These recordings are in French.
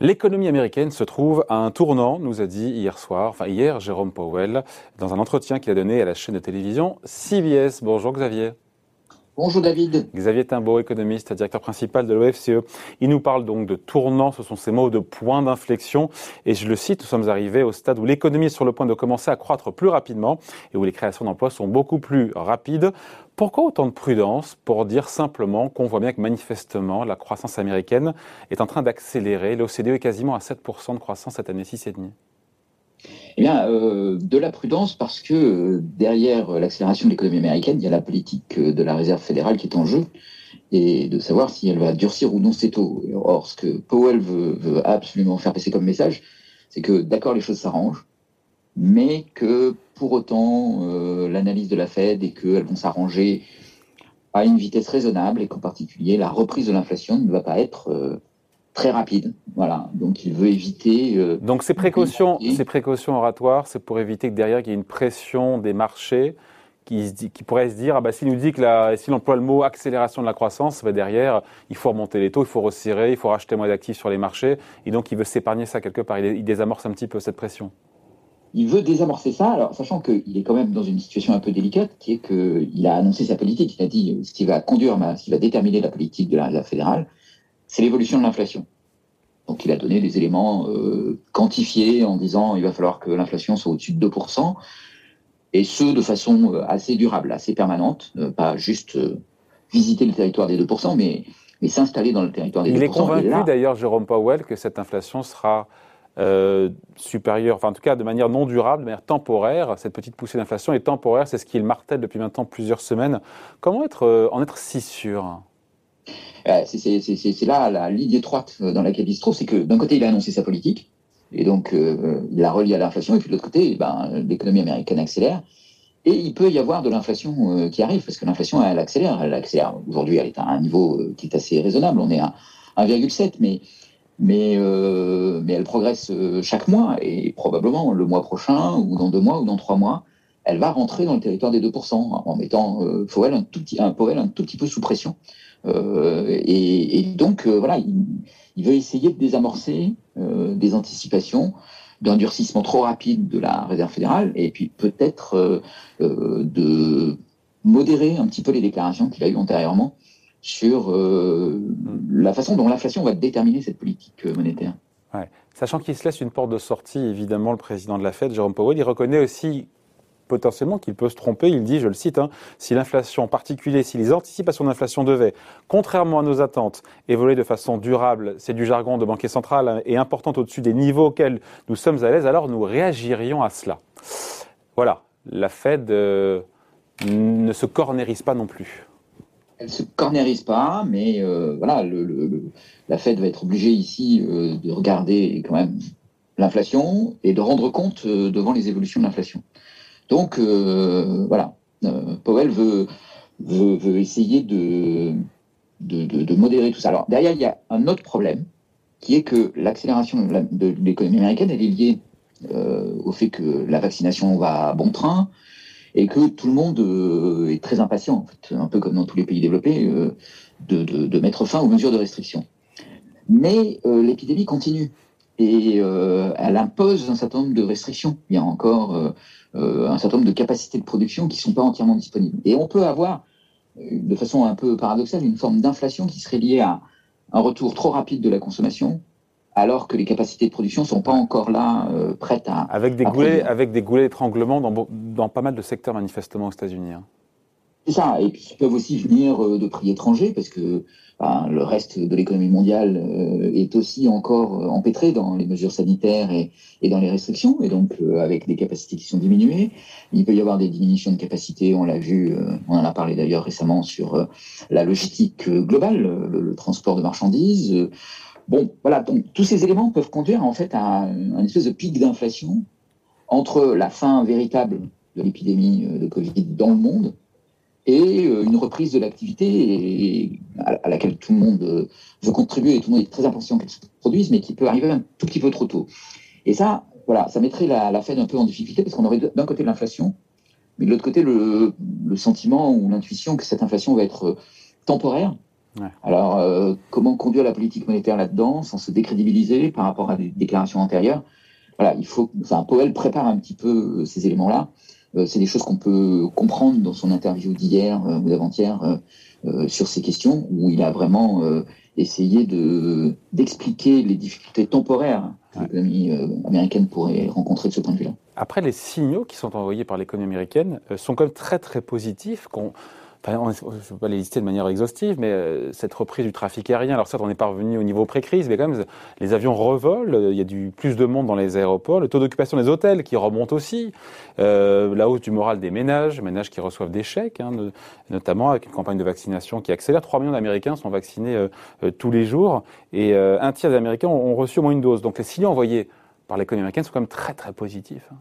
L'économie américaine se trouve à un tournant, nous a dit hier soir, enfin hier, Jérôme Powell, dans un entretien qu'il a donné à la chaîne de télévision CBS. Bonjour Xavier. Bonjour David. Xavier Timbaud, économiste, directeur principal de l'OFCE. Il nous parle donc de tournant, ce sont ces mots de point d'inflexion. Et je le cite, nous sommes arrivés au stade où l'économie est sur le point de commencer à croître plus rapidement et où les créations d'emplois sont beaucoup plus rapides. Pourquoi autant de prudence pour dire simplement qu'on voit bien que manifestement la croissance américaine est en train d'accélérer? L'OCDE est quasiment à 7% de croissance cette année, 6,5%. Eh bien, euh, de la prudence parce que euh, derrière l'accélération de l'économie américaine, il y a la politique euh, de la Réserve fédérale qui est en jeu et de savoir si elle va durcir ou non ses taux. Or, ce que Powell veut absolument faire passer comme message, c'est que d'accord, les choses s'arrangent, mais que pour autant, euh, l'analyse de la Fed est qu'elles vont s'arranger à une vitesse raisonnable et qu'en particulier, la reprise de l'inflation ne va pas être euh, très rapide. Voilà. Donc, il veut éviter. Euh, Donc, ces précautions, ces précautions oratoires, c'est pour éviter que derrière, il y ait une pression des marchés qui, qui pourrait se dire ah bah, s'il nous dit que s'il emploie le mot accélération de la croissance, bah, derrière, il faut remonter les taux, il faut resserrer, il faut racheter moins d'actifs sur les marchés. Et donc, il veut s'épargner ça quelque part. il désamorce un petit peu cette pression il veut désamorcer ça, alors sachant qu'il est quand même dans une situation un peu délicate, qui est qu'il a annoncé sa politique. Il a dit ce qui va conduire, ce qui va déterminer la politique de la Réserve fédérale, c'est l'évolution de l'inflation. Donc il a donné des éléments euh, quantifiés en disant il va falloir que l'inflation soit au-dessus de 2%, et ce de façon euh, assez durable, assez permanente, pas juste visiter le territoire des 2%, mais, mais s'installer dans le territoire des 2%. Il est convaincu d'ailleurs, Jérôme Powell, que cette inflation sera euh, supérieure, enfin en tout cas de manière non durable, de manière temporaire. Cette petite poussée d'inflation est temporaire, c'est ce qu'il martèle depuis maintenant plusieurs semaines. Comment être, euh, en être si sûr? euh, C'est là la ligne étroite dans laquelle il se trouve, c'est que d'un côté il a annoncé sa politique, et donc il la relie à l'inflation, et puis de l'autre côté, ben, l'économie américaine accélère. Et il peut y avoir de l'inflation qui arrive, parce que l'inflation, elle accélère. Elle accélère. Aujourd'hui, elle est à un niveau qui est assez raisonnable. On est à 1,7, mais mais, euh, mais elle progresse euh, chaque mois et probablement le mois prochain ou dans deux mois ou dans trois mois, elle va rentrer dans le territoire des 2% en mettant euh, Powell un tout petit, un Powell un tout petit peu sous pression. Euh, et, et, donc euh, voilà, il, il, veut essayer de désamorcer euh, des anticipations d'un durcissement trop rapide de la réserve fédérale et puis peut-être de modérer un petit peu les déclarations qu'il a eues antérieurement sur euh, la façon dont l'inflation va déterminer cette politique monétaire. Ouais. Sachant qu'il se laisse une porte de sortie, évidemment, le président de la Fed, Jérôme Powell, il reconnaît aussi potentiellement qu'il peut se tromper. Il dit, je le cite, hein, si l'inflation, en particulier si les anticipations d'inflation devaient, contrairement à nos attentes, évoluer de façon durable, c'est du jargon de banquier central, hein, et importante au-dessus des niveaux auxquels nous sommes à l'aise, alors nous réagirions à cela. Voilà, la Fed euh, ne se cornérise pas non plus elle se cornérise pas, mais euh, voilà, la Fed va être obligée ici euh, de regarder quand même l'inflation et de rendre compte devant les évolutions de l'inflation. Donc voilà, Powell veut, veut, essayer de, modérer tout ça. Alors derrière, il y a un autre problème, qui est que l'accélération de l'économie américaine, elle est liée au fait que la vaccination va à bon train, et que tout le monde euh, est très impatient, un peu comme dans tous les pays développés, euh, de, de, mettre fin aux mesures de restriction. Mais euh, l'épidémie continue et elle impose un certain nombre de restrictions. Il y a encore un certain nombre de capacités de production qui ne sont pas entièrement disponibles. Et on peut avoir, de façon un peu paradoxale, une forme d'inflation qui serait liée à un retour trop rapide de la consommation alors que les capacités de production ne sont pas encore là, euh, prêtes à. Avec des, goulets, avec des goulets d'étranglement dans, dans, pas mal de secteurs manifestement aux États-Unis. Hein. C'est ça, et puis ils peuvent aussi venir euh, de prix étrangers, parce que le reste de l'économie mondiale euh, est aussi encore empêtré dans les mesures sanitaires et, dans les restrictions, et donc avec des capacités qui sont diminuées. Il peut y avoir des diminutions de capacités, on l'a vu, on en a parlé d'ailleurs récemment sur la logistique globale, le, le transport de marchandises. Bon, voilà, donc tous ces éléments peuvent conduire en fait à un, espèce de pic d'inflation entre la fin véritable de l'épidémie euh, de Covid dans le monde et euh, une reprise de l'activité à laquelle tout le monde euh, veut contribuer et tout le monde est très impatient qu'elle se produise, mais qui peut arriver un tout petit peu trop tôt. Et ça, voilà, ça mettrait la, la Fed un peu en difficulté parce qu'on aurait d'un côté l'inflation, mais de l'autre côté le, le, sentiment ou l'intuition que cette inflation va être temporaire Alors, euh, comment conduire la politique monétaire là-dedans sans se décrédibiliser par rapport à des déclarations antérieures? Voilà, il faut. Enfin, Powell prépare un petit peu ces éléments-là. C'est des choses qu'on peut comprendre dans son interview d'hier ou d'avant-hier sur ces questions, où il a vraiment essayé de d'expliquer les difficultés temporaires que l'économie américaine pourrait rencontrer de ce point de vue-là. Après, les signaux qui sont envoyés par l'économie américaine euh, sont quand même très très positifs. Qu'on, je ne vais pas les lister de manière exhaustive, mais euh, cette reprise du trafic aérien, alors certes on n'est pas revenu au niveau pré-crise, mais quand même les avions revolent, euh, il y a du plus de monde dans les aéroports, le taux d'occupation des hôtels qui remonte aussi, la hausse du moral des ménages, ménages qui reçoivent des chèques, hein, notamment avec une campagne de vaccination qui accélère. 3 millions d'Américains sont vaccinés tous les jours et un tiers des Américains ont, reçu au moins une dose. Donc les signaux envoyés par l'économie américaine sont quand même très très positifs. Hein.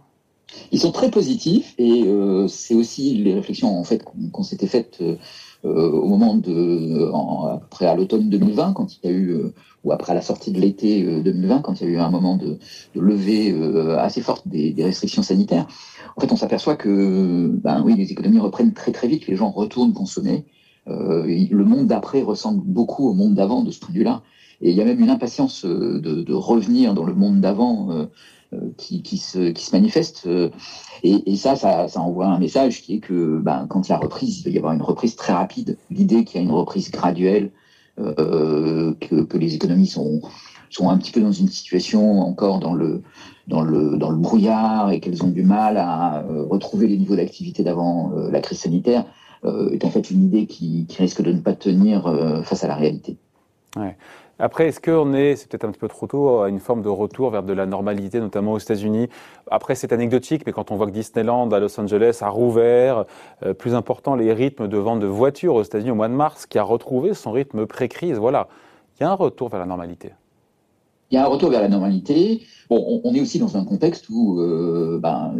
Ils sont très positifs et euh, c'est aussi les réflexions en fait qu'on s'était faites euh, au moment de après à l'automne 2020 quand il y a eu euh, ou après la sortie de l'été 2020 quand il y a eu un moment de, de levée assez forte des, des, restrictions sanitaires. En fait, on s'aperçoit que ben oui, les économies reprennent très très vite, les gens retournent consommer. le monde d'après ressemble beaucoup au monde d'avant de ce point de vue-là. Et il y a même une impatience de, de revenir dans le monde d'avant euh, qui, qui, se, manifeste. Euh, et, ça, ça, envoie un message qui est que ben, quand il y a reprise, il va y avoir une reprise très rapide. L'idée qu'il y a une reprise graduelle, euh, que, les économies sont, un petit peu dans une situation encore dans le, brouillard et qu'elles ont du mal à retrouver les niveaux d'activité d'avant la crise sanitaire, est en fait une idée qui, qui, risque de ne pas tenir face à la réalité. Ouais. Après, est-ce qu'on est, c'est peut-être un petit peu trop tôt, à une forme de retour vers de la normalité, notamment aux États-Unis? Après, c'est anecdotique, mais quand on voit que Disneyland à Los Angeles a rouvert, euh, plus important, les rythmes de vente de voitures aux États-Unis au mois de mars, qui a retrouvé son rythme pré-crise. Voilà, il y a un retour vers la normalité. Il y a un retour vers la normalité. Bon, on, est aussi dans un contexte où euh, ben,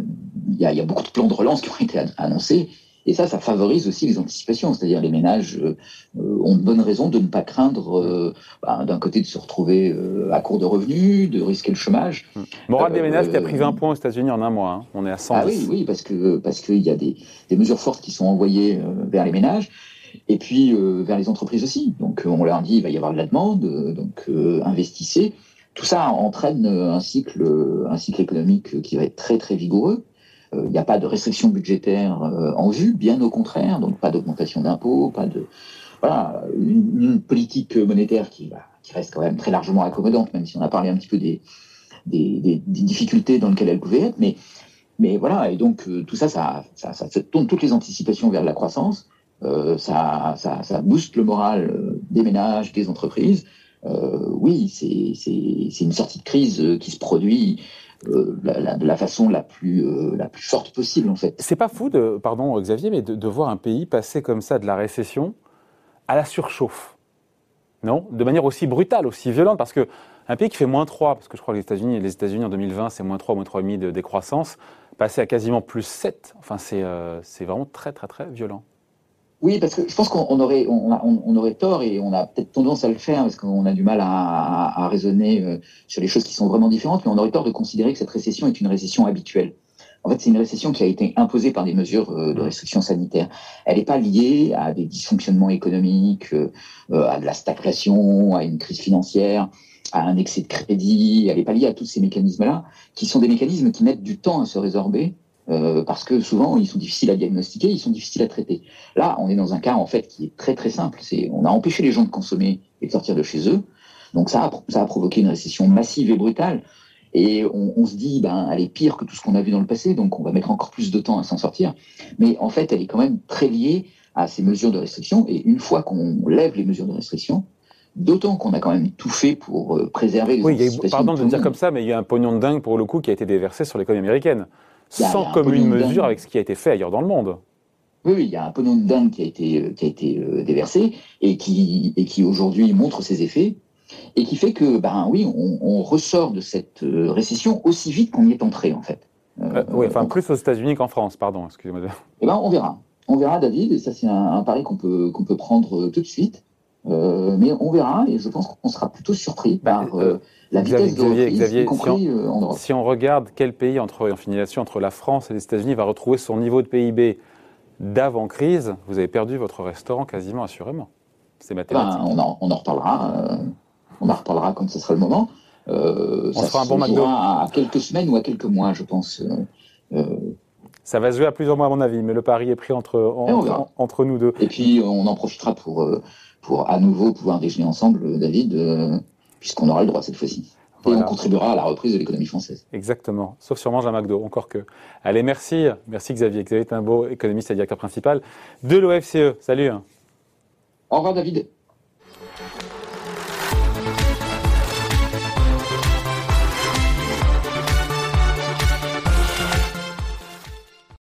il, y a, il y a beaucoup de plans de relance qui ont été annoncés et ça, ça favorise aussi les anticipations, c'est-à-dire les ménages euh, ont de bonnes raisons de ne pas craindre, euh, bah, d'un côté, de se retrouver euh, à court de revenus, de risquer le chômage. Hum. Moral des ménages qui a pris 20 points aux États-Unis en un mois. Hein. On est à 100. Ah oui, oui, parce que parce qu'il y a des, des, mesures fortes qui sont envoyées vers les ménages. Et puis vers les entreprises aussi. Donc on leur dit il va y avoir de la demande, donc investissez. Tout ça entraîne un cycle, un cycle économique qui va être très très vigoureux. Il euh, n'y a pas de restriction budgétaire euh, en vue, bien au contraire, donc pas d'augmentation d'impôts, pas de voilà une, politique monétaire qui, qui reste quand même très largement accommodante, même si on a parlé un petit peu des, des, des, difficultés dans lesquelles elle pouvait être, mais mais voilà, et donc euh, tout ça ça, ça, ça, tourne toutes les anticipations vers la croissance, euh, ça, ça, ça booste le moral des ménages, des entreprises. Oui, c'est une sortie de crise qui se produit euh, de la façon la plus, euh, la plus forte possible, en fait. C'est pas fou, de, pardon Xavier, mais de, voir un pays passer comme ça de la récession à la surchauffe. Non? De manière aussi brutale, aussi violente, parce que un pays qui fait moins 3, parce que je crois que les États-Unis, les États-Unis en 2020, c'est moins 3, moins 3,5 de décroissance, passer à quasiment plus 7, enfin c'est euh, vraiment très très très violent. Oui, parce que je pense qu'on aurait, on, aurait tort et on a peut-être tendance à le faire parce qu'on a du mal à, raisonner euh, sur les choses qui sont vraiment différentes, mais on aurait tort de considérer que cette récession est une récession habituelle. En fait, c'est une récession qui a été imposée par des mesures euh, de restriction sanitaire. Elle n'est pas liée à des dysfonctionnements économiques, euh, à de la stagflation, à une crise financière, à un excès de crédit. Elle n'est pas liée à tous ces mécanismes-là, qui sont des mécanismes qui mettent du temps à se résorber euh, parce que souvent ils sont difficiles à diagnostiquer, ils sont difficiles à traiter. Là, on est dans un cas en fait qui est très très simple. C'est on a empêché les gens de consommer et de sortir de chez eux, donc ça a, ça a provoqué une récession massive et brutale. Et on, on se dit, ben, elle est pire que tout ce qu'on a vu dans le passé, donc on va mettre encore plus de temps à s'en sortir. Mais en fait, elle est quand même très liée à ces mesures de restriction. Et une fois qu'on lève les mesures de restriction, D'autant qu'on a quand même tout fait pour euh, préserver les Oui, y a, pardon de, de dire comme ça, mais il y a un pognon de dingue pour le coup qui a été déversé sur l'économie américaine sans commune mesure avec ce qui a été fait ailleurs dans le monde. Oui, il y a un pognon de dingue qui a été, euh, qui a été euh, déversé et qui, et qui aujourd'hui montre ses effets et qui fait que, ben oui, on, ressort de cette euh, récession aussi vite qu'on y est entré, en fait. oui, enfin, plus aux États-Unis qu'en France, pardon, excusez-moi. Eh ben, on verra. On verra, David, et ça, c'est un, pari qu'on peut, qu'on peut prendre tout de suite. Mais on verra, et je pense qu'on sera plutôt surpris bah, par la vitesse Xavier, Xavier, compris si on, Si on regarde quel pays, entre, en finalisation entre la France et les États-Unis, va retrouver son niveau de PIB d'avant-crise, vous avez perdu votre restaurant quasiment assurément. C'est mathématique. on, en, on en reparlera. on en reparlera quand ce sera le moment. on ça fera un bon McDo. À, à quelques semaines ou à quelques mois, je pense. Ça va se jouer à plusieurs mois à mon avis, mais le pari est pris entre, entre nous deux. Et puis on en profitera pour, euh, pour à nouveau pouvoir déjeuner ensemble, David, euh, puisqu'on aura le droit cette fois-ci. Et on contribuera à la reprise de l'économie française. Exactement, sauf sur Mange un McDo, encore que. Allez, merci. Merci Xavier. Xavier Timbaud, économiste et directeur principal de l'OFCE. Salut. Au revoir David.